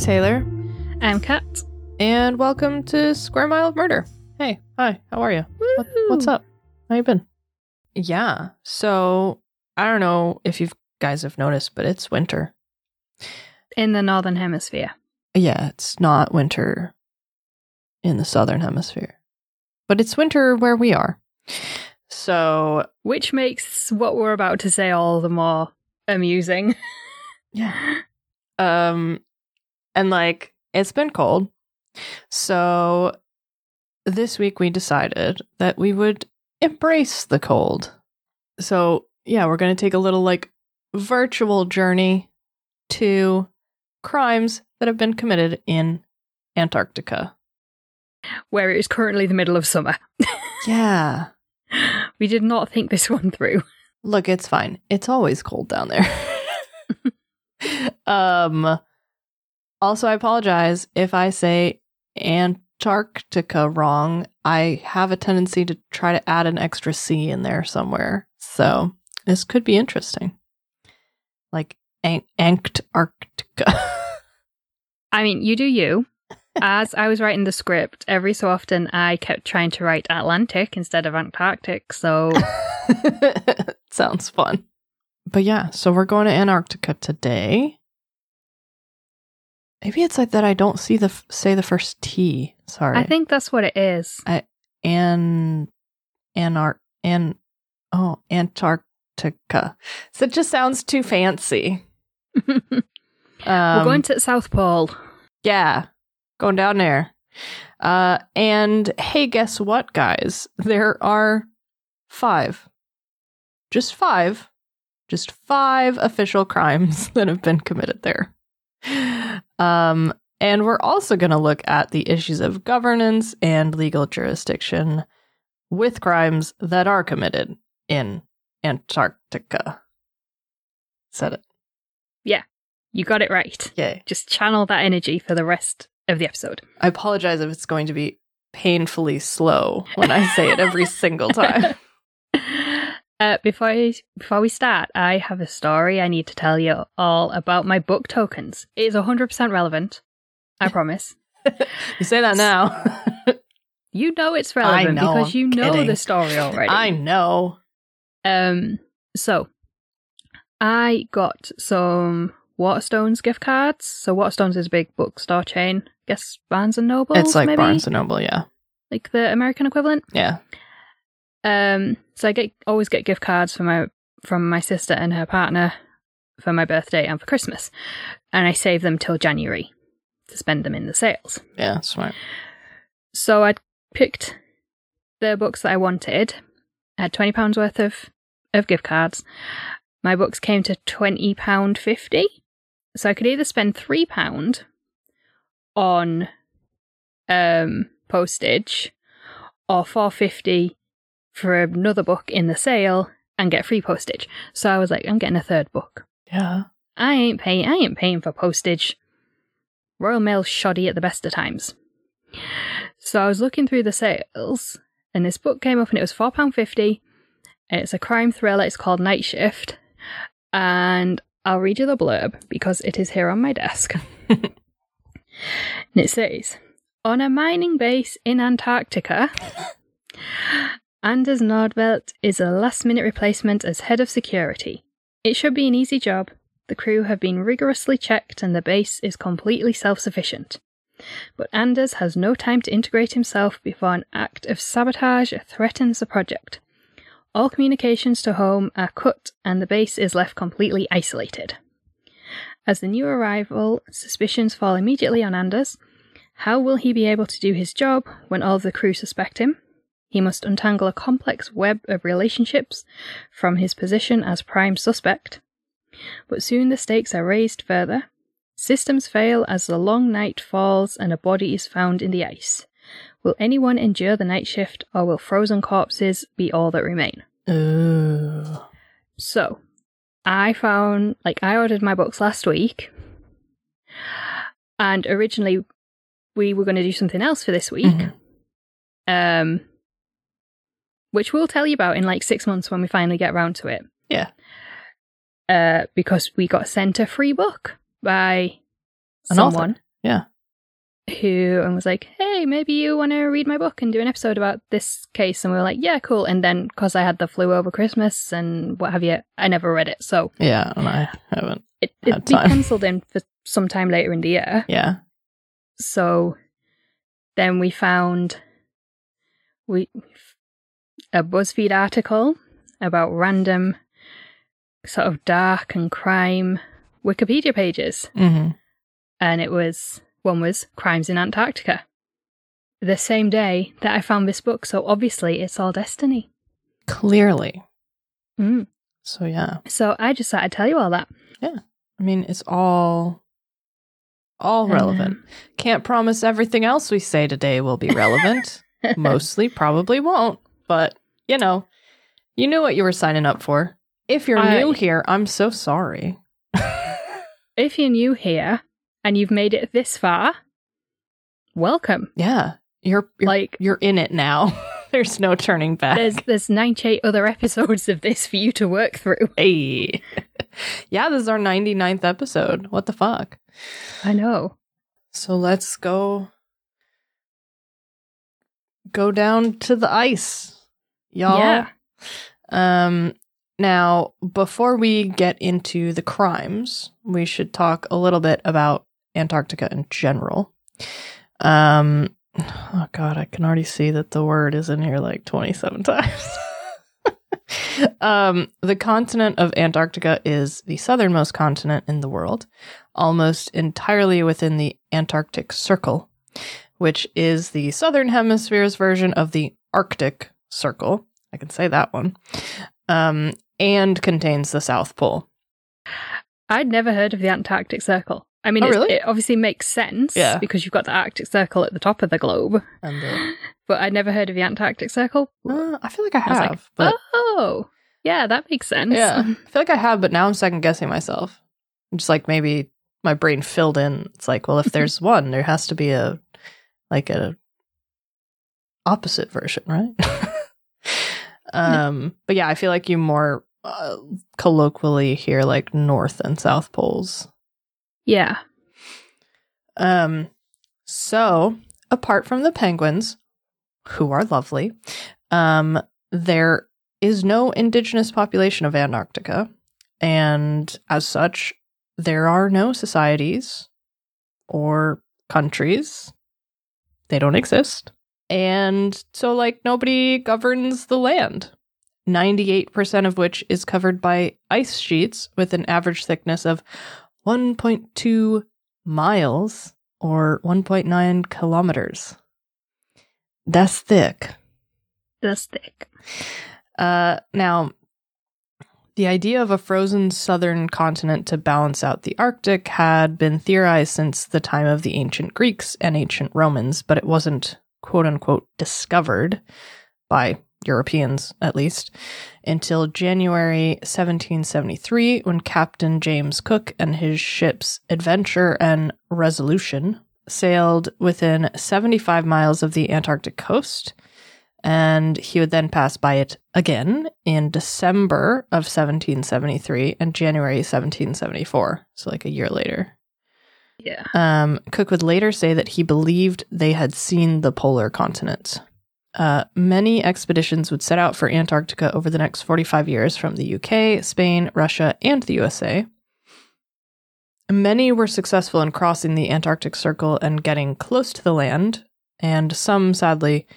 Taylor, I'm Kat. and welcome to Square Mile of Murder. Hey, hi, how are you? What, what's up? How you been? Yeah, so I don't know if you guys have noticed, but it's winter. In the Northern Hemisphere. Yeah, it's not winter in the southern hemisphere, but it's winter where we are. So Which makes what we're about to say all the more amusing. yeah, um, and like it's been cold, so this week we decided that we would embrace the cold. So yeah, we're gonna take a little like virtual journey to crimes that have been committed in Antarctica. where it is currently the middle of summer. Yeah. We did not think this one through. Look, it's fine. It's always cold down there. um also I apologize if I say Antarctica wrong. I have a tendency to try to add an extra C in there somewhere. So, this could be interesting. Like An- Antarctica. I mean, you do you. As I was writing the script, every so often I kept trying to write Atlantic instead of Antarctic, so Sounds fun. But yeah, so we're going to Antarctica today. Maybe it's like that I don't see the f- say the first T. Sorry. I think that's what it is. I, An Anar an oh Antarctica. So it just sounds too fancy. we're Um, going to South Pole. yeah, going down there. Uh, and hey, guess what, guys? There are five, just five, just five official crimes that have been committed there. Um, and we're also going to look at the issues of governance and legal jurisdiction with crimes that are committed in Antarctica. Said it. Yeah, you got it right. Yay. Just channel that energy for the rest of the episode. I apologize if it's going to be painfully slow when I say it every single time. Uh, before I, before we start, I have a story I need to tell you all about my book tokens. It is 100% relevant. I promise. You say that now. You know it's relevant know, because you I'm know kidding. the story already. I know. Um, so I got some Waterstones gift cards. So Waterstones is a big bookstore chain. guess Barnes and Noble. it's like maybe? Barnes and Noble, yeah. like the American equivalent. Yeah. Um, so I get always get gift cards from my from my sister and her partner for my birthday and for Christmas, and I save them till January to spend them in the sales. Yeah, smart. So I picked the books that I wanted. I had twenty pounds worth of of gift cards. My books came to twenty pound fifty, so I could either spend three pound on um postage or four fifty for another book in the sale and get free postage. So I was like, I'm getting a third book. Yeah. I ain't paying. I ain't paying for postage. Royal Mail's shoddy at the best of times. So I was looking through the sales, and this book came up, and it was four pound fifty. It's a crime thriller. It's called Night Shift, and I'll read you the blurb because it is here on my desk. and it says, "On a mining base in Antarctica." Anders Nordvelt is a last minute replacement as head of security. It should be an easy job. The crew have been rigorously checked and the base is completely self sufficient. But Anders has no time to integrate himself before an act of sabotage threatens the project. All communications to home are cut and the base is left completely isolated. As the new arrival, suspicions fall immediately on Anders. How will he be able to do his job when all the crew suspect him? He must untangle a complex web of relationships from his position as prime suspect. But soon the stakes are raised further. Systems fail as the long night falls and a body is found in the ice. Will anyone endure the night shift, or will frozen corpses be all that remain? Ooh. So, I found, like, I ordered my books last week, and originally we were going to do something else for this week. Mhm. Um, which we'll tell you about in like six months when we finally get around to it. Yeah. Uh, because we got sent a free book by An author. someone. Yeah. Who and was like, hey, maybe you want to read my book and do an episode about this case. And we were like, yeah, cool. And then, because I had the flu over Christmas and what have you, I never read it. So Yeah, and I haven't. it, Had it'd be time. penciled in for some time later in the year. Yeah. So then we found we a BuzzFeed article about random sort of dark and crime Wikipedia pages. hmm And it was one was Crimes in Antarctica. The same day that I found this book, so obviously it's all destiny. Clearly. Mm. So yeah. So I just thought I'd tell you all that. Yeah. I mean, it's all all relevant. Um, Can't promise everything else we say today will be relevant. Mostly probably won't, but you know, you knew what you were signing up for. If you're I- new here, I'm so sorry. if you're new here and you've made it this far, welcome. yeah, you're you're, Like you're in it now. There's no turning back. there's there's 98 other episodes of this for you to work through. Hey. yeah, this is our 99th episode. What the fuck? I know. So let's go go down to the ice. Y'all. Yeah. Um now before we get into the crimes, we should talk a little bit about Antarctica in general. Um oh god, I can already see that the word is in here like 27 times. um the continent of Antarctica is the southernmost continent in the world, almost entirely within the Antarctic Circle, which is the southern hemisphere's version of the Arctic Circle. I can say that one. Um, and contains the South Pole. I'd never heard of the Antarctic Circle. I mean, Oh, really? it obviously makes sense Yeah. because you've got the Arctic Circle at the top of the globe, And the, but I'd never heard of the Antarctic Circle. uh, I feel like I I have, like, but oh, yeah, that makes sense. yeah, I feel like I have, but now I'm second guessing myself. I'm just like maybe my brain filled in. It's like, well, if there's one, there has to be a like a opposite version, right? Um, but yeah, I feel like you more uh, colloquially hear like North and South poles. yeah. Um, so apart from the penguins, who are lovely, um, there is no indigenous population of Antarctica, and as such, there are no societies or countries. They don't exist. And so, like, nobody governs the land. 98% of which is covered by ice sheets with an average thickness of 1.2 miles or 1.9 kilometers. That's thick. That's thick. Uh, now, the idea of a frozen southern continent to balance out the Arctic had been theorized since the time of the ancient Greeks and ancient Romans, but it wasn't quote unquote discovered by Europeans, at least, until January 1773 when Captain James Cook and his ships Adventure and Resolution sailed within 75 miles of the Antarctic coast and he would then pass by it again in December of 1773 and January 1774, so like a year later. Yeah. Um, Cook would later say that he believed they had seen the polar continent. Uh, many expeditions would set out for Antarctica over the next 45 years from the UK, Spain, Russia, and the USA. Many were successful in crossing the Antarctic Circle and getting close to the land, and some sadly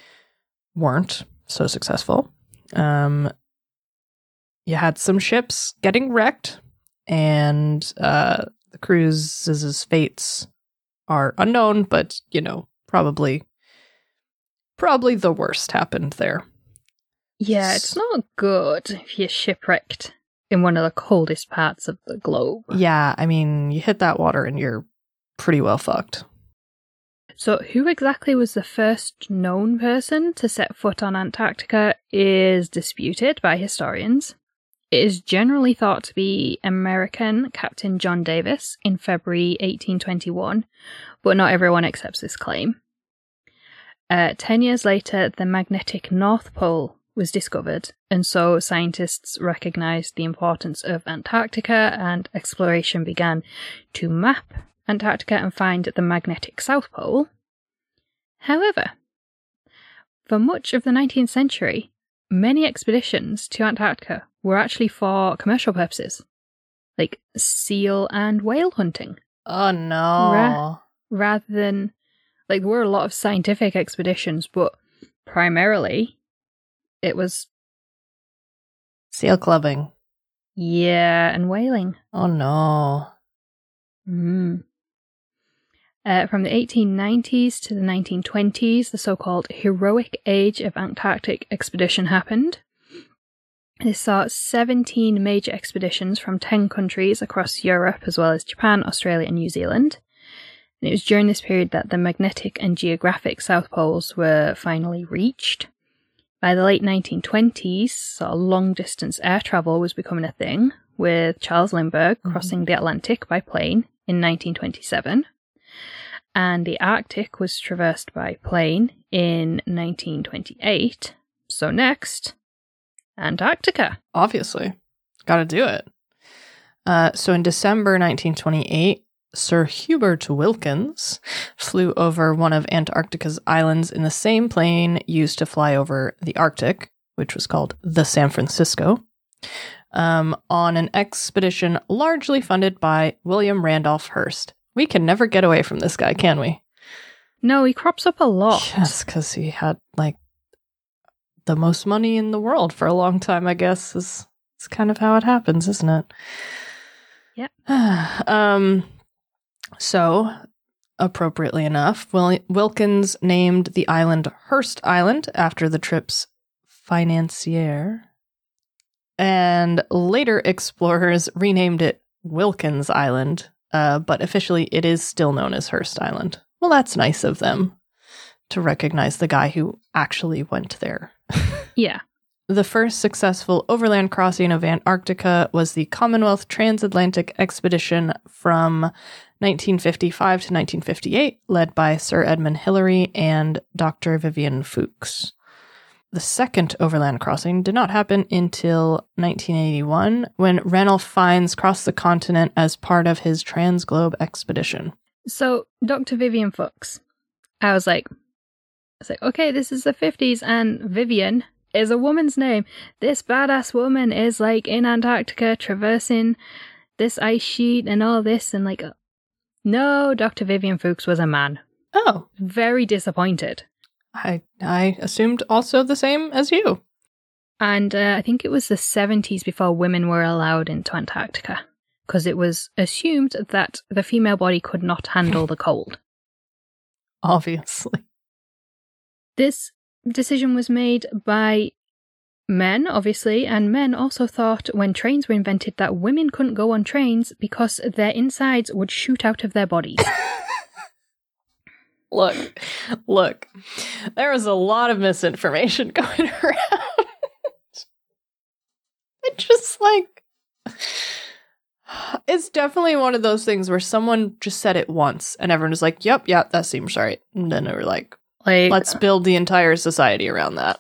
weren't so successful. Um, you had some ships getting wrecked, and uh, the cruises' fates are unknown, but you know, probably, probably the worst happened there. Yeah, it's not good if you're shipwrecked in one of the coldest parts of the globe. Yeah, I mean, you hit that water and you're pretty well fucked. So, who exactly was the first known person to set foot on Antarctica is disputed by historians. It is generally thought to be American Captain John Davis in February 1821, but not everyone accepts this claim. Uh, ten years later, the magnetic North Pole was discovered, and so scientists recognized the importance of Antarctica and exploration began to map Antarctica and find the magnetic South Pole. However, for much of the 19th century, many expeditions to Antarctica were actually for commercial purposes, like seal and whale hunting, Oh no. Ra- rather than like there were a lot of scientific expeditions, but primarily it was Seal clubbing. yeah and whaling. Oh no. Mm. Uh, from the 1890s to the 1920s, the so called heroic age of Antarctic expedition happened. This saw 17 major expeditions from 10 countries across Europe, as well as Japan, Australia, and New Zealand. And it was during this period that the magnetic and geographic South Poles were finally reached. By the late 1920s, sort of long distance air travel was becoming a thing, with Charles Lindbergh Mhm. crossing the Atlantic by plane in 1927. And the Arctic was traversed by plane in 1928. So next, Antarctica. Obviously. Gotta do it. Uh, so in December 1928, Sir Hubert Wilkins flew over one of Antarctica's islands in the same plane used to fly over the Arctic, which was called the San Francisco, um, on an expedition largely funded by William Randolph Hearst. We can never get away from this guy, can we? No, he crops up a lot. Yes, because he had like the most money in the world for a long time. I guess is it's kind of how it happens, isn't it? Yeah. um. So, appropriately enough, Wil- Wilkins named the island Hearst Island after the trip's financier, and later explorers renamed it Wilkins Island. Uh, but officially, it is still known as Hearst Island. Well, that's nice of them to recognize the guy who actually went there. Yeah. The first successful overland crossing of Antarctica was the Commonwealth Trans-Antarctic Expedition from 1955 to 1958, led by Sir Edmund Hillary and Dr. Vivian Fuchs. The second overland crossing did not happen until 1981, when Ranulph Fiennes crossed the continent as part of his Transglobe expedition. So, Dr. Vivian Fuchs. I was like, I was like, okay, this is the 50s, and Vivian is a woman's name. This badass woman is like in Antarctica traversing this ice sheet and all this, and like, no, Dr. Vivian Fuchs was a man. Oh, Very disappointed. I I assumed also the same as you. And uh, I think it was the 70s before women were allowed into Antarctica because it was assumed that the female body could not handle the cold. Obviously. This decision was made by men, obviously, and men also thought when trains were invented that women couldn't go on trains because their insides would shoot out of their bodies. Look, look, there was a lot of misinformation going around. it just like, it's definitely one of those things where someone just said it once and everyone was like, yep, yeah, that seems right. And then they were like, like, let's build the entire society around that.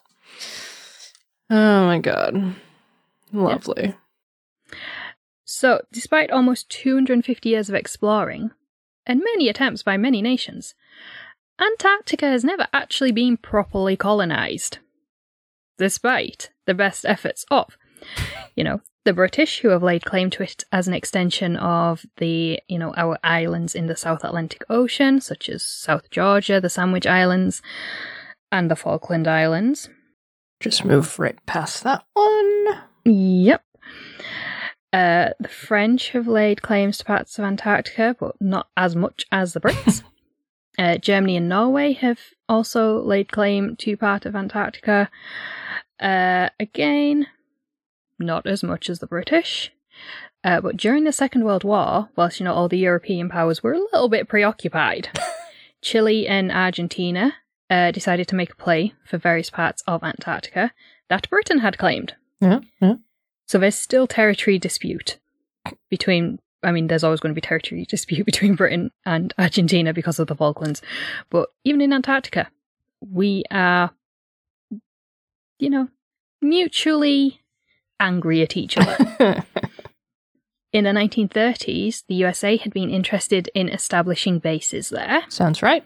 Oh my god. Lovely. so, despite almost 250 years of exploring and many attempts by many nations, Antarctica has never actually been properly colonized. Despite the best efforts of, you know, the British who have laid claim to it as an extension of the, you know, our islands in the South Atlantic Ocean, such as South Georgia, the Sandwich Islands, and the Falkland Islands. Just move right past that one. Yep. Uh, the French have laid claims to parts of Antarctica, but not as much as the Brits. uh, Germany and Norway have also laid claim to part of Antarctica. Uh, again, not as much as the British. Uh, but during the Second World War, whilst you know all the European powers were a little bit preoccupied, Chile and Argentina uh, decided to make a play for various parts of Antarctica that Britain had claimed. Yeah, yeah. So there's still territory dispute between. I mean, there's always going to be territory dispute between Britain and Argentina because of the Falklands. But even in Antarctica, we are, you know, mutually angry at each other. In the 1930s, the USA had been interested in establishing bases there. Sounds right.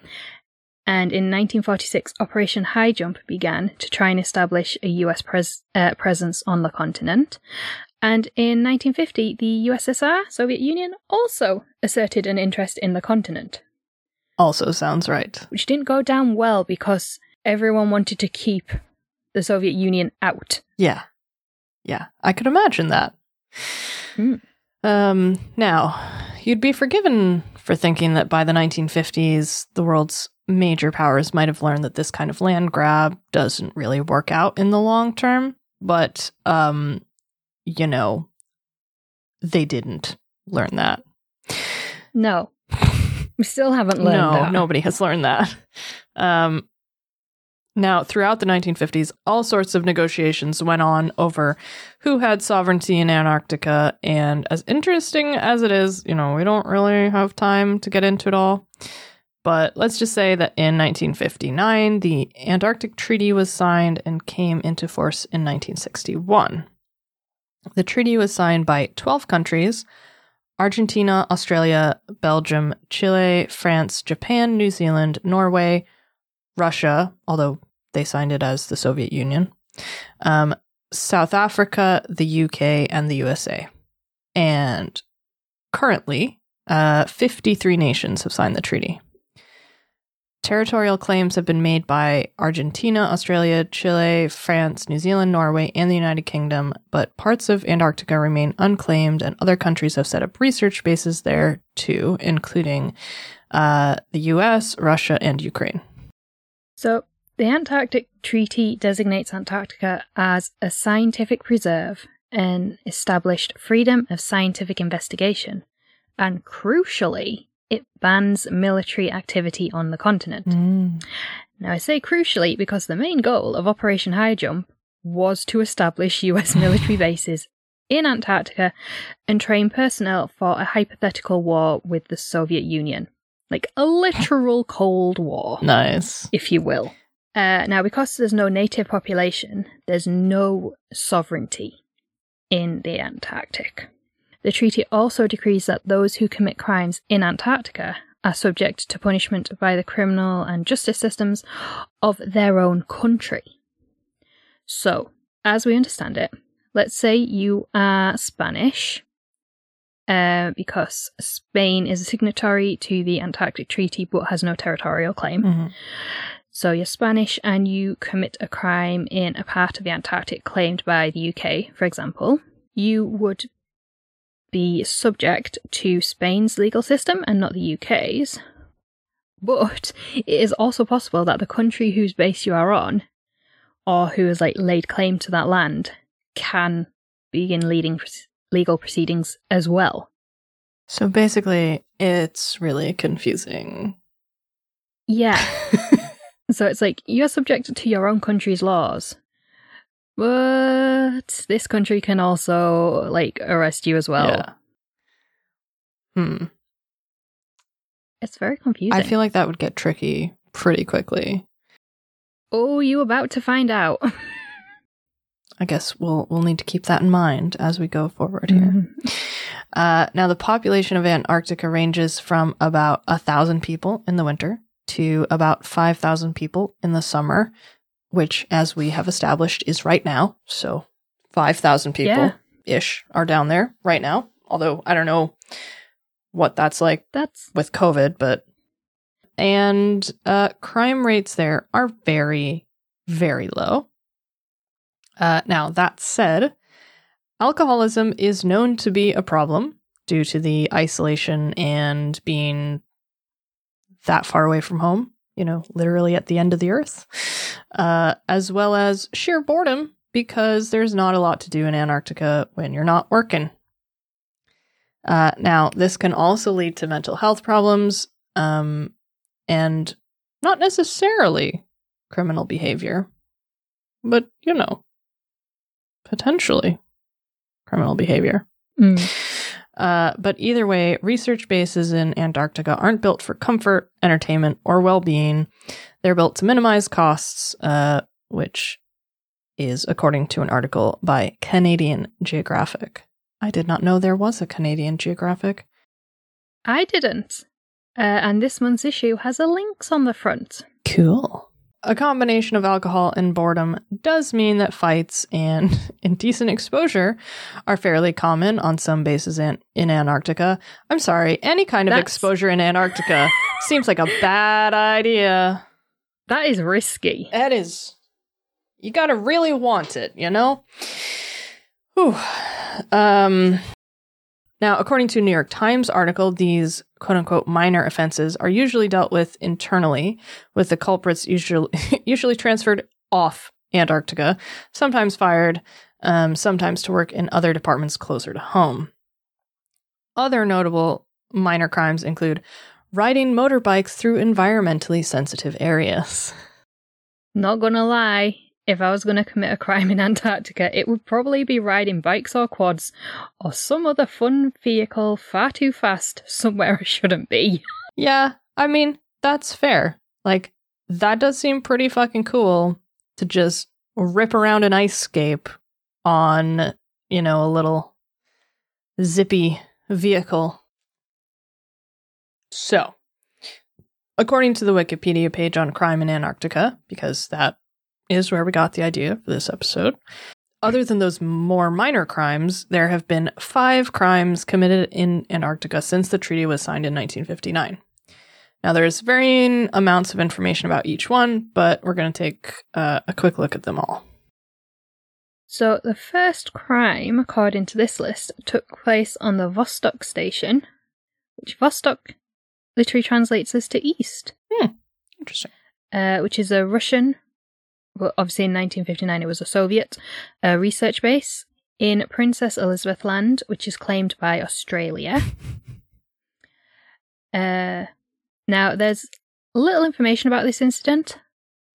And in 1946, Operation High Jump began to try and establish a US pres- uh, presence on the continent. And in 1950, the USSR, Soviet Union, also asserted an interest in the continent, Also sounds right. which didn't go down well because everyone wanted to keep the Soviet Union out. Yeah. Yeah. I could imagine that. Hmm. Um, now, you'd be forgiven for thinking that by the 1950s, the world's major powers might have learned that this kind of land grab doesn't really work out in the long term. But, um, you know, they didn't learn that. No, we still haven't learned no, that. nobody has learned that. Um, now, throughout the 1950s, all sorts of negotiations went on over who had sovereignty in Antarctica. And as interesting as it is, you know, we don't really have time to get into it all. But let's just say that in 1959, the Antarctic Treaty was signed and came into force in 1961. The treaty was signed by 12 countries Argentina, Australia, Belgium, Chile, France, Japan, New Zealand, Norway, Russia, although they signed it as the Soviet Union, um, South Africa, the UK, and the USA. And currently, uh, 53 nations have signed the treaty. Territorial claims have been made by Argentina, Australia, Chile, France, New Zealand, Norway, and the United Kingdom, but parts of Antarctica remain unclaimed, and other countries have set up research bases there too, including uh, the US, Russia, and Ukraine. So, the Antarctic Treaty designates Antarctica as a scientific preserve and established freedom of scientific investigation. And crucially, it bans military activity on the continent. Mm. Now, I say crucially because the main goal of Operation High Jump was to establish US military bases in Antarctica and train personnel for a hypothetical war with the Soviet Union. Like a literal Cold War Nice. if you will. Uh, now, because there's no native population, there's no sovereignty in the Antarctic. The treaty also decrees that those who commit crimes in Antarctica are subject to punishment by the criminal and justice systems of their own country. So, as we understand it, let's say you are Spanish, uh, because Spain is a signatory to the Antarctic Treaty but has no territorial claim. Mhm. So you're Spanish and you commit a crime in a part of the Antarctic claimed by the UK, for example, you would be subject to Spain's legal system and not the UK's. But it is also possible that the country whose base you are on, or who has like laid claim to that land, can begin leading legal proceedings as well. So basically, it's really confusing. Yeah. So it's like you're subject to your own country's laws. But this country can also like arrest you as well. yeah. Hmm. It's very confusing. I feel like that would get tricky pretty quickly. oh, you about to find out. I guess we'll we'll need to keep that in mind as we go forward here. Mhm. Uh, now, the population of Antarctica ranges from about a thousand people in the winter to about five thousand people in the summer, which, as we have established, is right now. So, five thousand people Yeah. ish are down there right now. Although I don't know what that's like That's with COVID, but and uh, crime rates there are very, very low. Uh, now that said, alcoholism is known to be a problem due to the isolation and being that far away from home. You know, literally at the end of the earth, uh, as well as sheer boredom because there's not a lot to do in Antarctica when you're not working. Uh, now, this can also lead to mental health problems um, and not necessarily criminal behavior, but, you know, potentially criminal behavior. mm, Uh, but either way, research bases in Antarctica aren't built for comfort, entertainment, or well being. They're built to minimize costs, uh, which is according to an article by Canadian Geographic. I did not know there was a Canadian Geographic. I didn't. Uh, and this month's issue has a lynx on the front. Cool. A combination of alcohol and boredom does mean that fights and indecent exposure are fairly common on some bases in, in Antarctica. I'm sorry, any kind of That's- exposure in Antarctica seems like a bad idea. That is risky. That is, you gotta really want it, you know? Whew. Um, now, according to a New York Times article, these quote unquote minor offenses are usually dealt with internally, with the culprits usually, usually transferred off Antarctica, sometimes fired, um, sometimes to work in other departments closer to home. Other notable minor crimes include riding motorbikes through environmentally sensitive areas. Not gonna lie, if I was gonna commit a crime in Antarctica, it would probably be riding bikes or quads or some other fun vehicle far too fast somewhere I shouldn't be. Yeah, I mean, that's fair. Like, that does seem pretty fucking cool to just rip around an ice scape on, you know, a little zippy vehicle. So, according to the Wikipedia page on crime in Antarctica, because that is where we got the idea for this episode, other than those more minor crimes, there have been five crimes committed in Antarctica since the treaty was signed in 1959. Now, there's varying amounts of information about each one, but we're going to take uh, a quick look at them all. So, the first crime, according to this list, took place on the Vostok station, which Vostok literally translates as to east, Interesting. uh, which is a Russian, well, obviously in 1959 it was a Soviet, uh, research base in Princess Elizabeth Land, which is claimed by Australia. Uh, now, there's little information about this incident,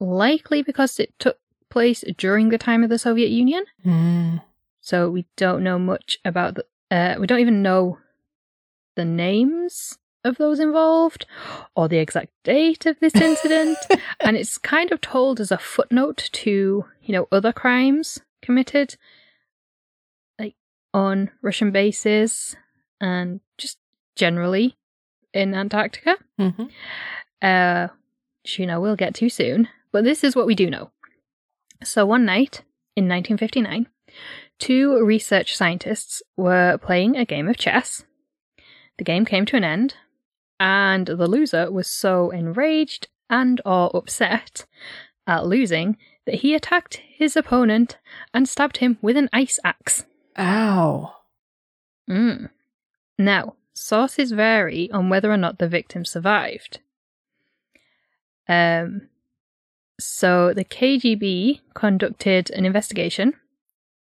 likely because it took place during the time of the Soviet Union. Mm. So we don't know much about the. Uh, we don't even know the names of those involved or the exact date of this incident. and it's kind of told as a footnote to, you know, other crimes committed, like on Russian bases and just generally in Antarctica. Mhm. Uh, which, you know, we'll get to soon. But this is what we do know. So one night in 1959, two research scientists were playing a game of chess. The game came to an end, and the loser was so enraged and or upset at losing that he attacked his opponent and stabbed him with an ice axe. Ow. Mm. Now, sources vary on whether or not the victim survived. Um, so the KGB conducted an investigation,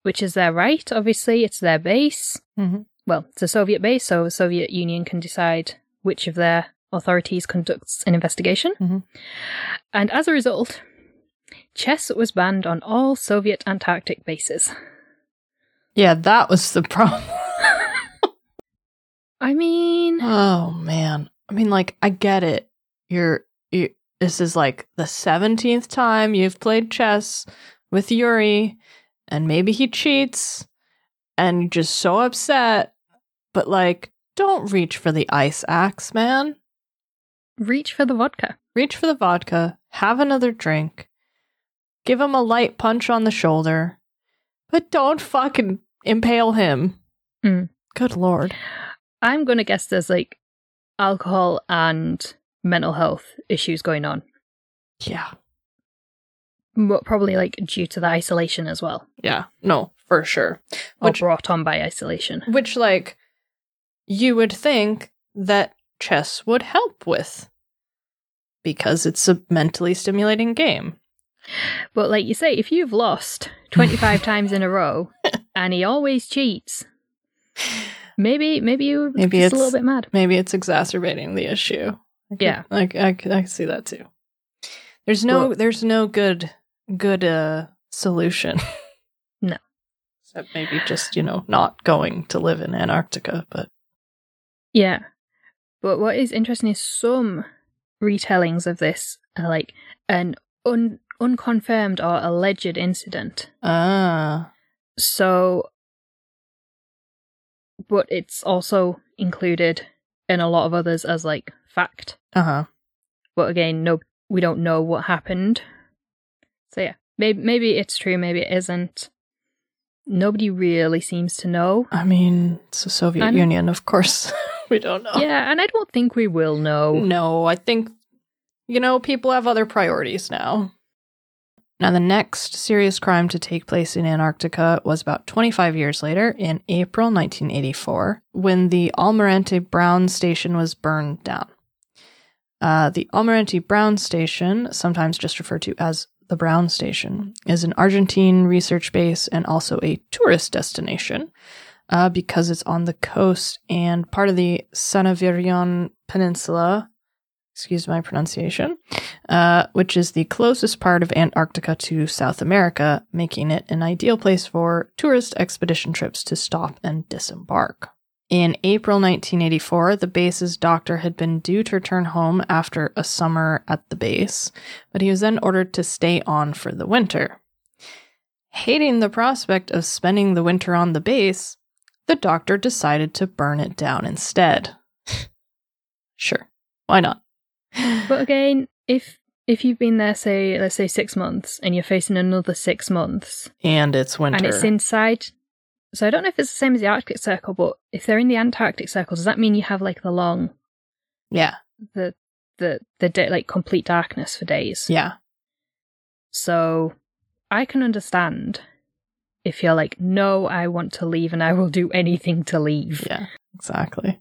which is their right. Obviously, it's their base. Mhm. Well, it's a Soviet base, so the Soviet Union can decide which of their authorities conducts an investigation. Mhm. And as a result, chess was banned on all Soviet Antarctic bases. Yeah, that was the problem. I mean, oh man. I mean, like, I get it. You're, you. This is like the seventeenth time you've played chess with Yuri, and maybe he cheats, and you're just so upset. But like, don't reach for the ice axe, man. reach for the vodka. Reach for the vodka. Have another drink. Give him a light punch on the shoulder, but don't fucking impale him. Mm. Good lord. I'm going to guess there's like alcohol and mental health issues going on, Yeah. but probably like due to the isolation as well, Yeah. No, for sure. or Which brought on by isolation. which like you would think that chess would help with because it's a mentally stimulating game. But like you say, if you've lost 25 times in a row and he always cheats, maybe maybe you're Maybe just a little bit mad. Maybe it's exacerbating the issue. I could- Yeah. I, I, I see that too. There's no Well- there's no good good uh solution. No. Except maybe just, you know, not going to live in Antarctica, but Yeah. But what is interesting is some retellings of this are like an un- unconfirmed or alleged incident. ah. So but it's also included in a lot of others as like fact. Uh huh. But again, no, we don't know what happened. So yeah, maybe maybe it's true, maybe it isn't. Nobody really seems to know. I mean, it's the Soviet I'm- Union, of course. we don't know. Yeah, and I don't think we will know. No, I think, you know, people have other priorities now. Now, the next serious crime to take place in Antarctica was about 25 years later, in April 1984, when the Almirante Brown Station was burned down. Uh, the Almirante Brown Station, sometimes just referred to as the Brown Station, is an Argentine research base and also a tourist destination uh, because it's on the coast and part of the Sanavirion Peninsula. Excuse my pronunciation, uh, which is the closest part of Antarctica to South America, making it an ideal place for tourist expedition trips to stop and disembark. In April 1984, the base's doctor had been due to return home after a summer at the base, but he was then ordered to stay on for the winter. Hating the prospect of spending the winter on the base, the doctor decided to burn it down instead. sure, why not? But again, if if you've been there, say let's say six months, and you're facing another six months, and it's winter. and it's inside. So I don't know if it's the same as the Arctic Circle, but if they're in the Antarctic Circle, does that mean you have like the long, yeah, the the the day, like complete darkness for days? yeah, So I can understand if you're like, no, I want to leave, and I will do anything to leave. yeah, exactly.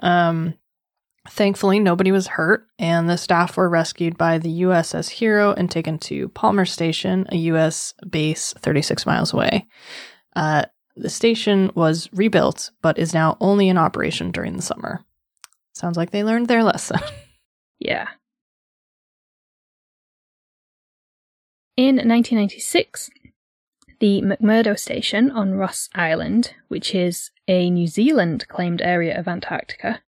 Um, thankfully, nobody was hurt, and the staff were rescued by the USS Hero and taken to Palmer Station, a U.S. base 36 miles away. Uh, the station was rebuilt, but is now only in operation during the summer. Sounds like they learned their lesson. Yeah. In 1996, the McMurdo Station on Ross Island, which is a New Zealand claimed area of Antarctica,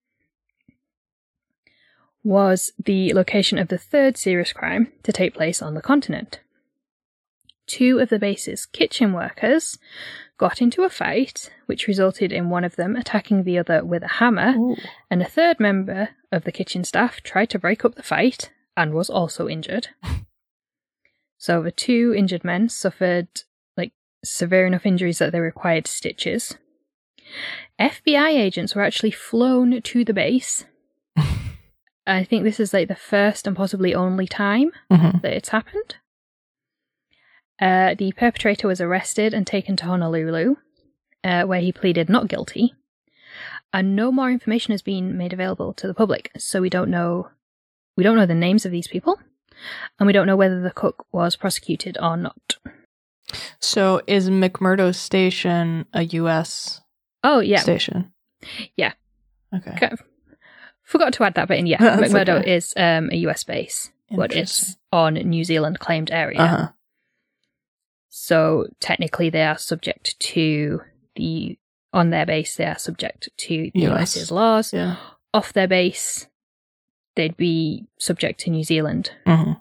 was the location of the third serious crime to take place on the continent. Two of the base's kitchen workers got into a fight, which resulted in one of them attacking the other with a hammer, and a third member of the kitchen staff tried to break up the fight and was also injured. so the two injured men suffered severe enough injuries that they required stitches. FBI agents were actually flown to the base. I think this is like the first and possibly only time Mhm. that it's happened. Uh, the perpetrator was arrested and taken to Honolulu, uh, where he pleaded not guilty. And no more information has been made available to the public, so we don't know we don't know the names of these people, and we don't know whether the cook was prosecuted or not. So, is McMurdo Station a U.S. Oh yeah, station? Yeah. Okay. Okay. forgot to add that bit in. Yeah, McMurdo okay. is um, a US base, but it's on New Zealand claimed area. Uh-huh. So technically, they are subject to the on their base. They are subject to the US. US's laws. Yeah. Off their base, they'd be subject to New Zealand hmm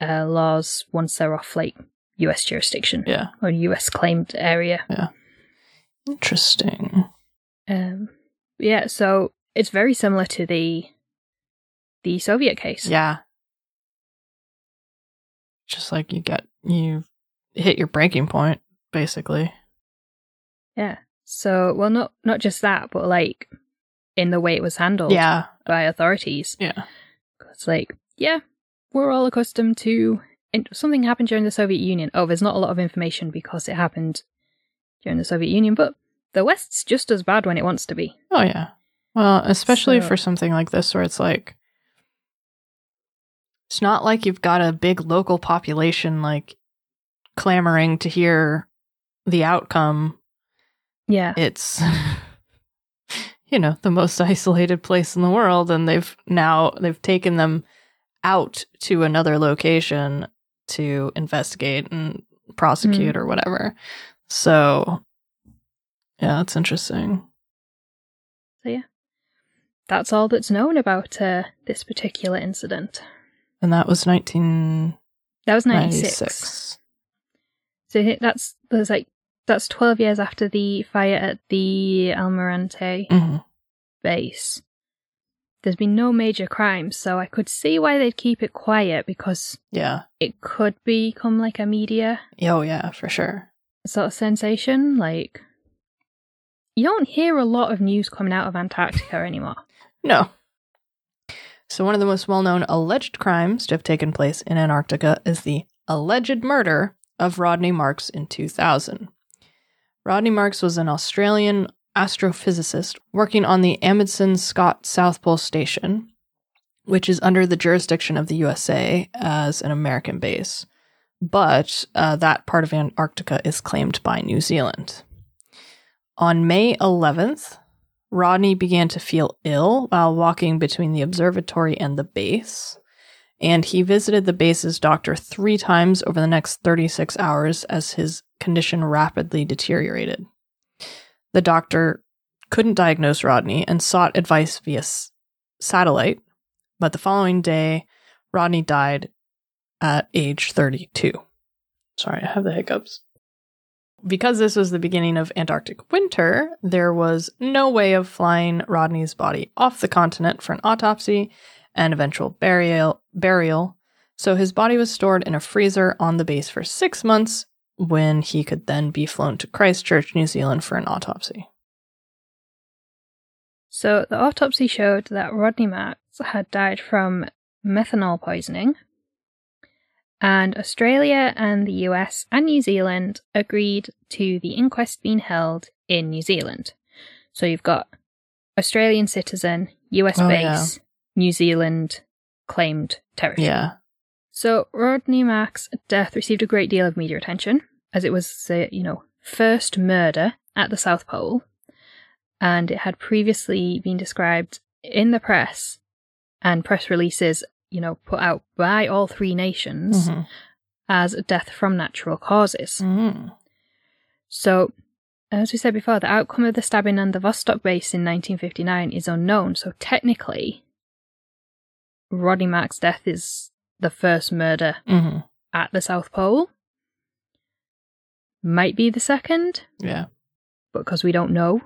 uh, laws once they're off like US jurisdiction Yeah. or US claimed area. Yeah. Interesting. Um, yeah, so it's very similar to the the Soviet case. Yeah. Just like you get you hit your breaking point, basically. Yeah. So, well, not not just that, but like in the way it was handled Yeah. by authorities. Yeah. It's like, yeah, we're all accustomed to something happened during the Soviet Union. Oh, there's not a lot of information because it happened during the Soviet Union, but the West's just as bad when it wants to be. Oh yeah. Well, especially So- for something like this where it's like it's not like you've got a big local population like clamoring to hear the outcome. Yeah. It's you know, the most isolated place in the world and they've now they've taken them out to another location to investigate and prosecute or whatever. So yeah, that's interesting. So yeah. That's all that's known about uh, this particular incident. And that was 19. That was 96. So I think that's there's like That's 12 years after the fire at the Almirante hmm base. There's been no major crimes, so I could see why they'd keep it quiet because Yeah. it could become like a media Oh, yeah, for sure. sort of sensation. Like, you don't hear a lot of news coming out of Antarctica anymore. No. So, one of the most well known alleged crimes to have taken place in Antarctica is the alleged murder of Rodney Marks in 2000. Rodney Marks was an Australian astrophysicist working on the Amundsen Scott South Pole Station, which is under the jurisdiction of the USA as an American base. But uh, that part of Antarctica is claimed by New Zealand. On May 11th, Rodney began to feel ill while walking between the observatory and the base, and he visited the base's doctor three times over the next 36 hours as his condition rapidly deteriorated. The doctor couldn't diagnose Rodney and sought advice via s- satellite, but the following day, Rodney died at age 32. Sorry, I have the hiccups. Because this was the beginning of Antarctic winter, there was no way of flying Rodney's body off the continent for an autopsy and eventual burial, burial. So his body was stored in a freezer on the base for six months when he could then be flown to Christchurch, New Zealand for an autopsy. So, the autopsy showed that Rodney Marks had died from methanol poisoning, and Australia and the US and New Zealand agreed to the inquest being held in New Zealand. So, you've got Australian citizen, US Oh, base, New Zealand claimed territory. Yeah. So Rodney Marks' death received a great deal of media attention, as it was the, you know, first murder at the South Pole, and it had previously been described in the press and press releases, you know, put out by all three nations Mhm. as a death from natural causes. Mhm. So, as we said before, the outcome of the stabbing on the Vostok base in 1959 is unknown. So, technically, Rodney Marks' death is the first murder Mhm. at the South Pole. Might be the second, Yeah. but because we don't know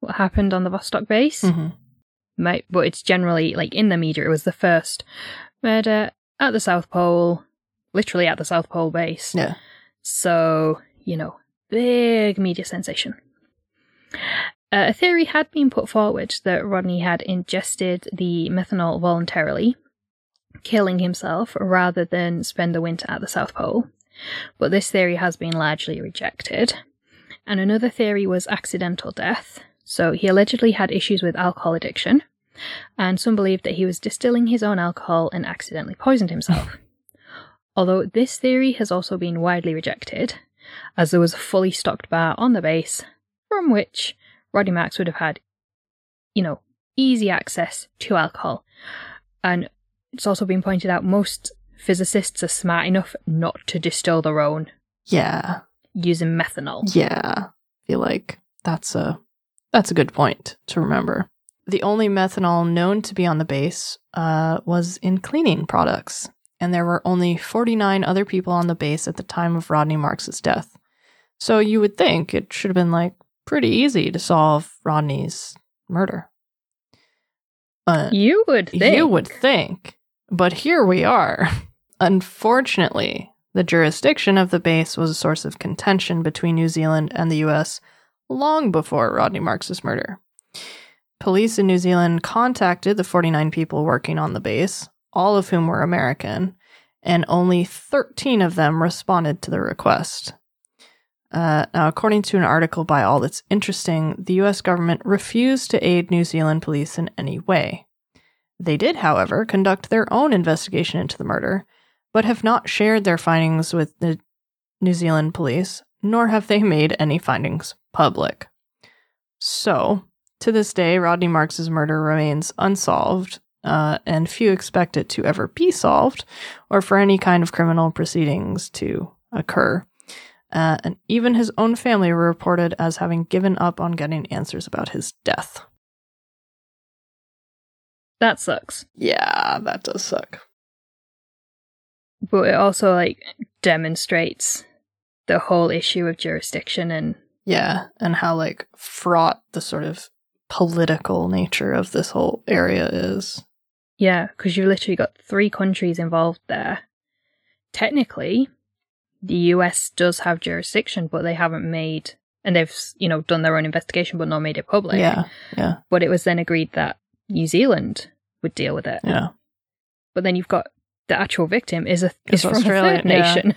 what happened on the Vostok base. Mhm. Might, but it's generally like in the media, it was the first murder at the South Pole, literally at the South Pole base. Yeah. So, you know, big media sensation. Uh, a theory had been put forward that Rodney had ingested the methanol voluntarily, killing himself rather than spend the winter at the South Pole. But this theory has been largely rejected. And another theory was accidental death. So he allegedly had issues with alcohol addiction, and some believed that he was distilling his own alcohol and accidentally poisoned himself. Although this theory has also been widely rejected, as there was a fully stocked bar on the base from which Roddy Marks would have had, you know, easy access to alcohol. And it's also been pointed out most physicists are smart enough not to distill their own Yeah. using methanol. Yeah. I feel like that's a that's a good point to remember. The only methanol known to be on the base uh, was in cleaning products, and there were only 49 other people on the base at the time of Rodney Marks's death. So you would think it should have been like pretty easy to solve Rodney's murder. Uh, You would think. you would think. But here we are. Unfortunately, the jurisdiction of the base was a source of contention between New Zealand and the US long before Rodney Marks's murder. Police in New Zealand contacted the 49 people working on the base, all of whom were American, and only 13 of them responded to the request. Uh, now, according to an article by All That's Interesting, the US government refused to aid New Zealand police in any way. They did, however, conduct their own investigation into the murder, but have not shared their findings with the New Zealand police, nor have they made any findings public. So, to this day, Rodney Marks's murder remains unsolved, uh, and few expect it to ever be solved, or for any kind of criminal proceedings to occur. Uh, and even his own family were reported as having given up on getting answers about his death. That sucks. Yeah, that does suck. But it also like demonstrates the whole issue of jurisdiction and Yeah, and how like fraught the sort of political nature of this whole area is. yeah, because you've literally got three countries involved there. Technically, the US does have jurisdiction, but they haven't made and they've you know done their own investigation, but not made it public. yeah, yeah, But it was then agreed that New Zealand would deal with it. yeah. But then you've got the actual victim is a Is from a Australia, third yeah. nation.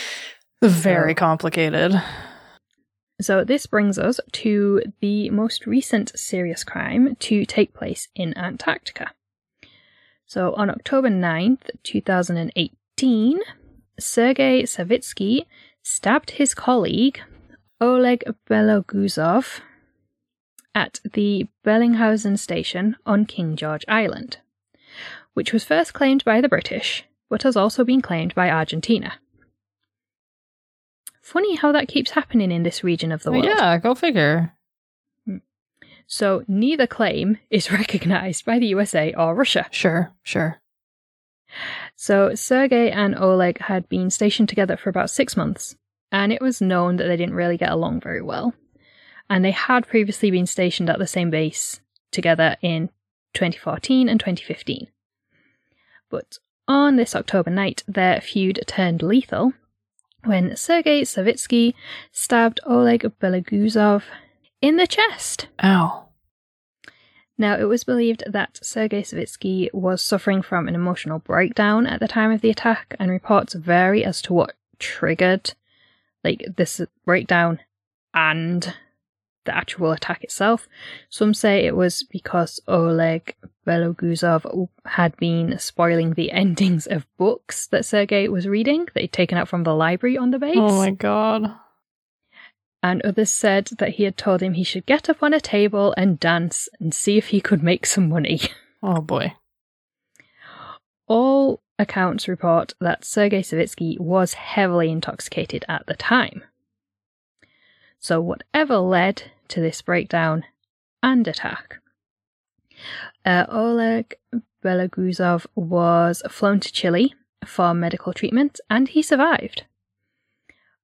Very So- complicated. So this brings us to the most recent serious crime to take place in Antarctica. So on October 9th, 2018, Sergei Savitsky stabbed his colleague Oleg Beloguzov at the Bellingshausen station on King George Island, which was first claimed by the British, but has also been claimed by Argentina. Funny how that keeps happening in this region of the world. Yeah, go figure. So neither claim is recognized by the USA or Russia. Sure, sure. So Sergei and Oleg had been stationed together for about six months, and it was known that they didn't really get along very well. And they had previously been stationed at the same base together in 2014 and 2015. But on this October night, their feud turned lethal when Sergei Savitsky stabbed Oleg Beloguzov in the chest. Ow. Now, it was believed that Sergei Savitsky was suffering from an emotional breakdown at the time of the attack, and reports vary as to what triggered like this breakdown and the actual attack itself. Some say it was because Oleg Beloguzov had been spoiling the endings of books that Sergei was reading that he'd taken out from the library on the base. Oh my god. and others said that he had told him he should get up on a table and dance and see if he could make some money. Oh boy. All accounts report that Sergei Savitsky was heavily intoxicated at the time. So, whatever led to this breakdown and attack, uh, Oleg Beloguzov was flown to Chile for medical treatment and he survived.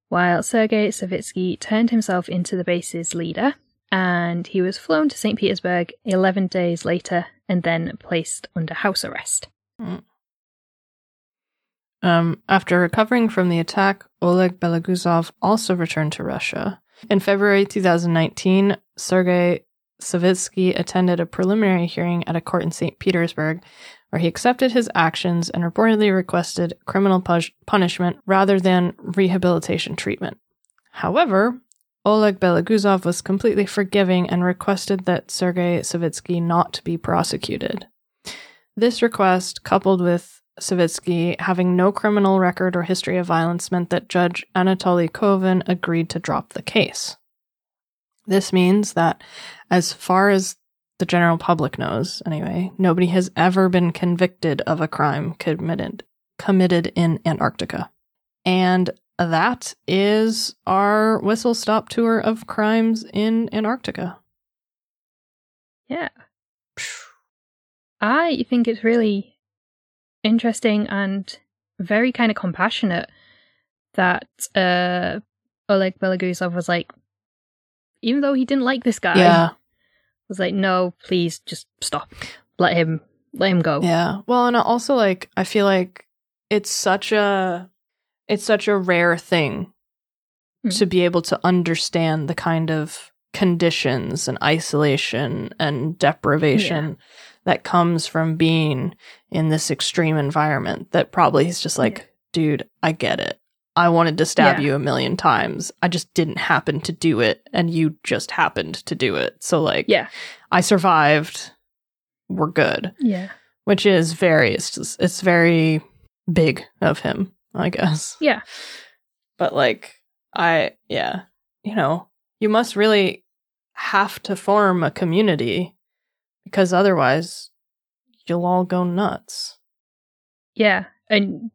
While Sergei Savitsky turned himself into the base's leader and he was flown to St. Petersburg 11 days later and then placed under house arrest. Um, after recovering from the attack, Oleg Beloguzov also returned to Russia. In February 2019, Sergei Savitsky attended a preliminary hearing at a court in St. Petersburg where he accepted his actions and reportedly requested criminal punishment rather than rehabilitation treatment. However, Oleg Beloguzov was completely forgiving and requested that Sergei Savitsky not be prosecuted. This request, coupled with Savitsky having no criminal record or history of violence, meant that Judge Anatoly Kovin agreed to drop the case. This means that, as far as the general public knows, anyway, nobody has ever been convicted of a crime committed committed in Antarctica. And that is our whistle stop tour of crimes in Antarctica. Yeah. I think it's really interesting and very kind of compassionate that uh, Oleg Beloguzov was like, even though he didn't like this guy, Yeah. was like, no, please just stop. Let him, let him go. Yeah. Well, and also like I feel like it's such a it's such a rare thing Mm. to be able to understand the kind of conditions and isolation and deprivation that comes from being in this extreme environment that probably he's just like, dude, I get it. I wanted to stab Yeah. you a million times. I just didn't happen to do it and you just happened to do it. So like Yeah. I survived. We're good Yeah. which is very it's just, it's very big of him i guess Yeah. but like i yeah you know you must really have to form a community because otherwise you'll all go nuts Yeah. And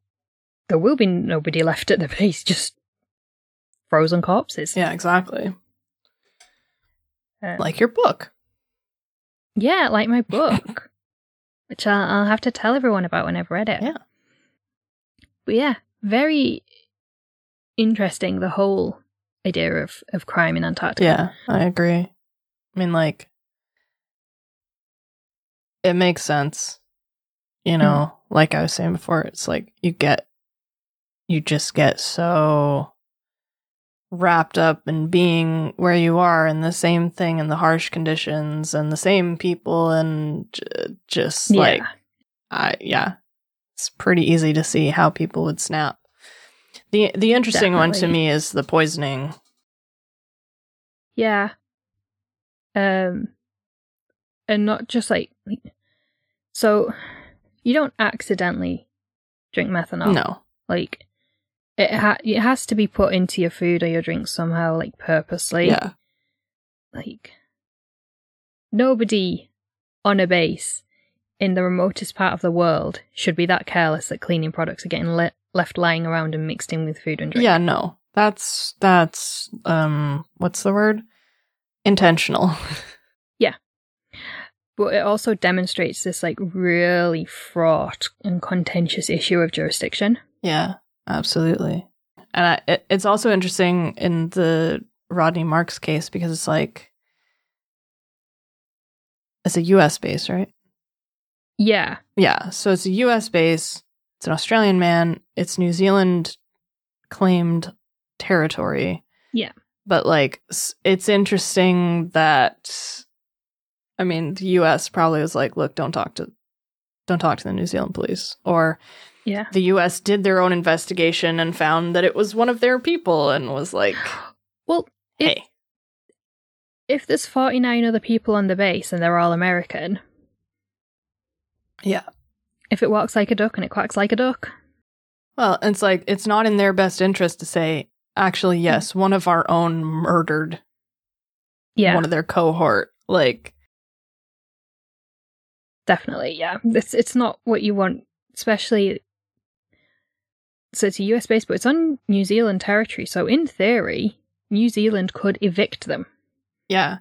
there will be nobody left at the base, just frozen corpses. yeah exactly Uh, like your book Yeah, like my book, which I'll, I'll have to tell everyone about when I've read it. Yeah. But yeah, very interesting the whole idea of of crime in Antarctica. Yeah, I agree. I mean, like, it makes sense. You know, like I was saying before, it's like you get, you just get so wrapped up in being where you are and the same thing and the harsh conditions and the same people and j- just Yeah. like, I, yeah, it's pretty easy to see how people would snap. The, the interesting one to me is the poisoning. Yeah. Um and not just like so you don't accidentally drink methanol. No. Like it ha- it has to be put into your food or your drink somehow like purposely. Yeah. Like nobody on a base in the remotest part of the world should be that careless that cleaning products are getting le- left lying around and mixed in with food and drink. Yeah, no. That's that's um what's the word? Intentional. but it also demonstrates this like really fraught and contentious issue of jurisdiction. yeah, absolutely. And I, it, it's also interesting in the Rodney Marks case because it's like it's a US base, right? Yeah, Yeah, so it's a US base. It's an Australian man. It's New Zealand claimed territory. Yeah. But like it's interesting that I mean, the US probably was like, look, don't talk to don't talk to the New Zealand police or yeah. the US did their own investigation and found that it was one of their people and was like, Well, if, "Hey, if there's 49 other people on the base and they're all American, yeah." if it walks like a duck and it quacks like a duck, Well, it's like it's not in their best interest to say, actually, mm. yes, one of our own murdered yeah, one of their cohort. Like, definitely, yeah. It's it's not what you want, especially. So it's a US base, but it's on New Zealand territory. So in theory, New Zealand could evict them. yeah.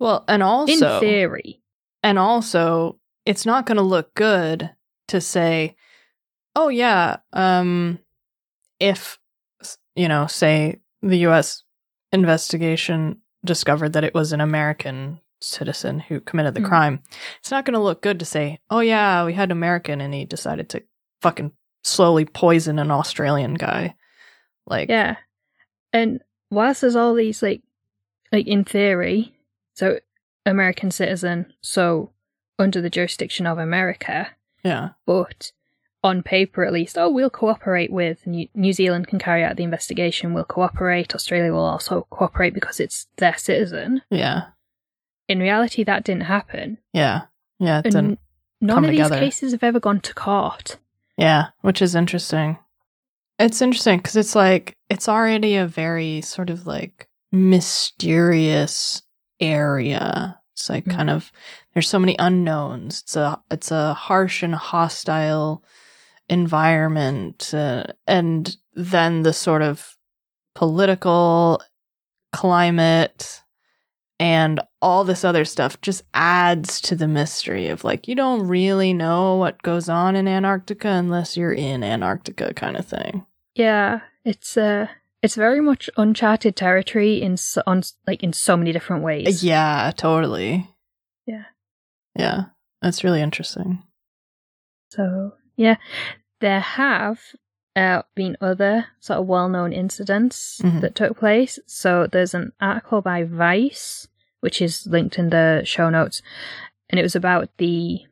Well, and also In theory, and also, it's not going to look good to say, oh yeah, um, if you know, say the U.S. investigation discovered that it was an American citizen who committed the Mhm. crime, it's not going to look good to say, oh yeah, we had an American and he decided to fucking slowly poison an Australian guy. Like, Yeah. And whilst there's all these like like in theory, so American citizen, so under the jurisdiction of America, yeah, but on paper at least, oh, we'll cooperate with New, New Zealand can carry out the investigation, we'll cooperate, Australia will also cooperate because it's their citizen. yeah, In reality that didn't happen. yeah, yeah. It And didn't. none of together. these cases have ever gone to court. Yeah, which is interesting. It's interesting because it's like it's already a very sort of like mysterious area. It's like kind of there's so many unknowns. It's a it's a harsh and hostile environment, uh, and then the sort of political climate and all this other stuff just adds to the mystery of like you don't really know what goes on in Antarctica unless you're in Antarctica kind of thing. Yeah, it's uh it's very much uncharted territory in so, on like in so many different ways. Yeah, totally. Yeah. Yeah. That's really interesting. So yeah, there have uh, been other sort of well-known incidents Mhm. that took place. So there's an article by Vice, which is linked in the show notes, and it was about the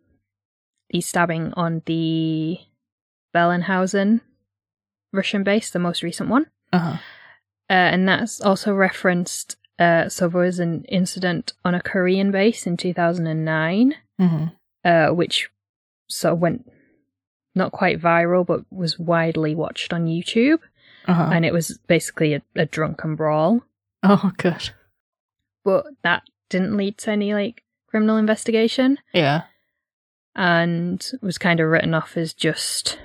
the stabbing on the Bellingshausen Russian base, the most recent one. Uh-huh. Uh, and that's also referenced. Uh, so there was an incident on a Korean base in 2009, hmm uh, which sort of went not quite viral, but was widely watched on YouTube. Uh-huh. And it was basically a, a drunken brawl. oh, good. But that didn't lead to any like criminal investigation Yeah. and was kind of written off as just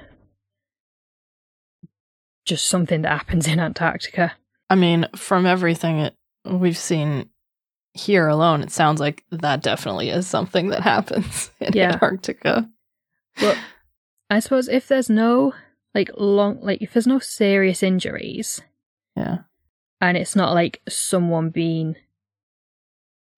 just something that happens in Antarctica. I mean, from everything it, we've seen here alone, it sounds like that definitely is something that happens in Yeah. Antarctica. But I suppose if there's no like long like if there's no serious injuries, Yeah. and it's not like someone being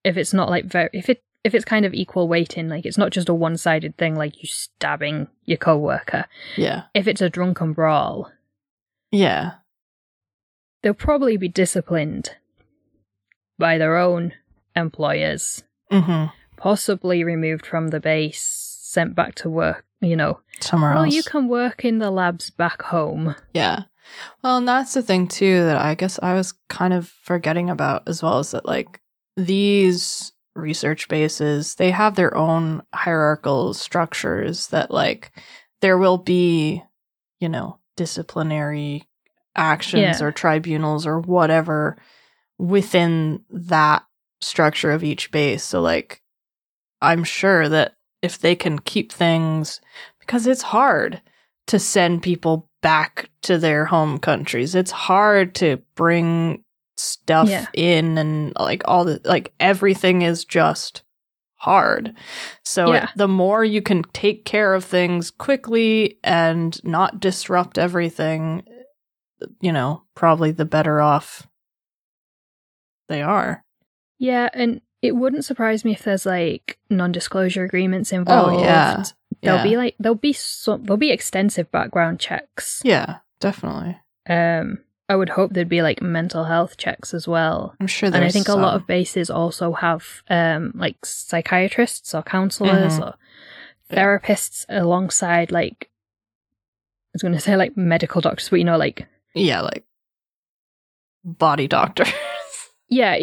if it's not like very if it if it's kind of equal weighting like it's not just a one-sided thing like you stabbing your co-worker Yeah. if it's a drunken brawl Yeah. they'll probably be disciplined by their own employers hmm possibly removed from the base sent back to work you know Somewhere well else. you can work in the labs back home Yeah. Well, and that's the thing too that I guess I was kind of forgetting about as well is that like these research bases, they have their own hierarchical structures that like there will be, you know, disciplinary actions Yeah. or tribunals or whatever within that structure of each base. So like I'm sure that if they can keep things because it's hard to send people back to their home countries. It's hard to bring stuff Yeah. in and like all the like everything is just hard. So Yeah. it, the more you can take care of things quickly and not disrupt everything, you know, probably the better off they are. yeah and it wouldn't surprise me if there's like non-disclosure agreements involved Oh yeah. There'll yeah. be like there'll be some there'll be extensive background checks. Yeah, definitely. Um, I would hope there'd be like mental health checks as well. I'm sure there's and I think a lot of bases also have um like psychiatrists or counselors Mhm. or therapists alongside like I was going to say like medical doctors, but you know like yeah, like body doctors. yeah,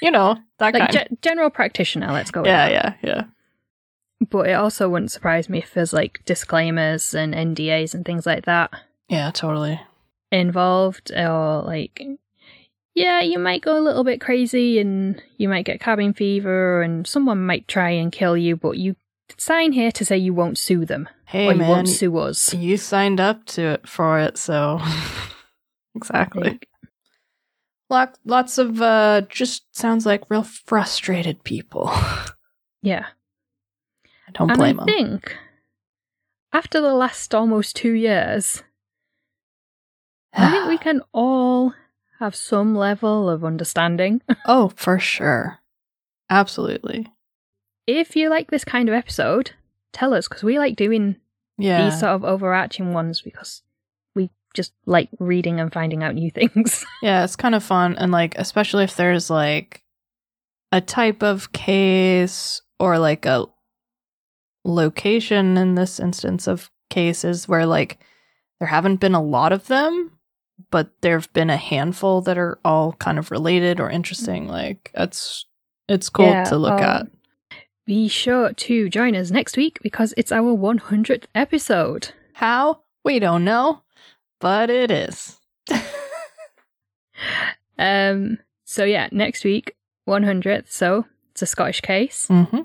you know, that like kind. ge- general practitioner. Let's go. With yeah, that. yeah, yeah. But it also wouldn't surprise me if there's like disclaimers and NDAs and things like that. Yeah, totally. Involved or like yeah you might go a little bit crazy and you might get cabin fever and someone might try and kill you but you sign here to say you won't sue them Hey or you man, won't sue us you signed up to it for it, so exactly. Lot, lots of uh just sounds like real frustrated people. yeah I don't and blame i them. think after the last almost two years i think we can all have some level of understanding oh, for sure. Absolutely. if you like this kind of episode tell us because we like doing Yeah. these sort of overarching ones because we just like reading and finding out new things. Yeah, it's kind of fun. And like, especially if there's like a type of case or like a location in this instance of cases where like there haven't been a lot of them, but there have been a handful that are all kind of related or interesting. Like, it's it's cool Yeah, to look um, at. Be sure to join us next week because it's our 100th episode. How? We don't know, but it is. Um so yeah, next week 100th. So, it's a Scottish case. hmm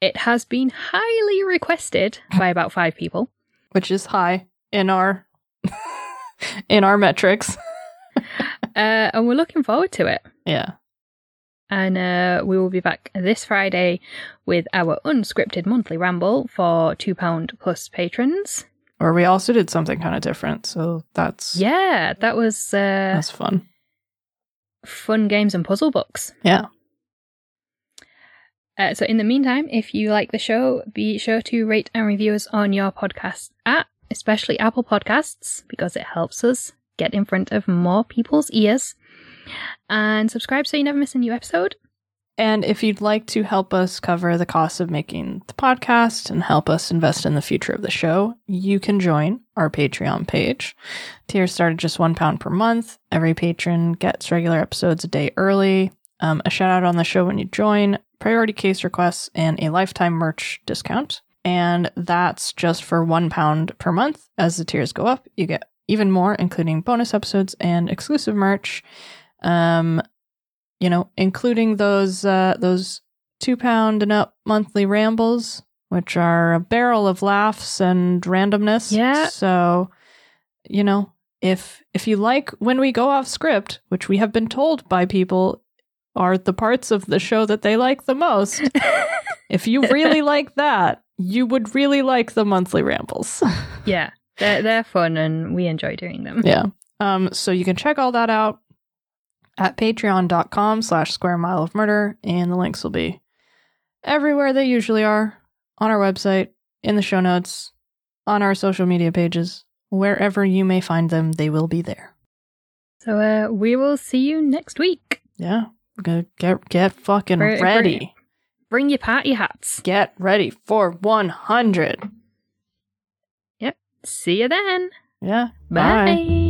It has been highly requested by about 5 people. Which is high in our in our metrics. Uh and we're looking forward to it. Yeah. And uh, we will be back this Friday with our unscripted monthly ramble for £2 plus patrons. Or we also did something kind of different. So that's Yeah, that was uh, that's fun. fun games and puzzle books. Yeah. Uh, so, in the meantime, if you like the show, be sure to rate and review us on your podcast app, especially Apple Podcasts, because it helps us get in front of more people's ears. And subscribe so you never miss a new episode. And if you'd like to help us cover the cost of making the podcast and help us invest in the future of the show, you can join our Patreon page. Tiers start at just one pound per month. Every patron gets regular episodes a day early, um, a shout out on the show when you join, priority case requests, and a lifetime merch discount. And that's just for one pound per month. As the tiers go up, you get even more, including bonus episodes and exclusive merch. Um, you know, including those uh, those two pound and up monthly rambles, which are a barrel of laughs and randomness. Yeah. So, you know, if if you like when we go off script, which we have been told by people are the parts of the show that they like the most, if you really like that, you would really like the monthly rambles. yeah, they're, they're fun and we enjoy doing them. yeah. Um, so you can check all that out at patreon.com slash square mile of murder, and the links will be everywhere they usually are on our website, in the show notes, on our social media pages. Wherever you may find them, they will be there. So uh, we will see you next week. Yeah. We're get get fucking ready. Bring your party hats. Get ready for 100. Yep. See you then. Yeah. Bye.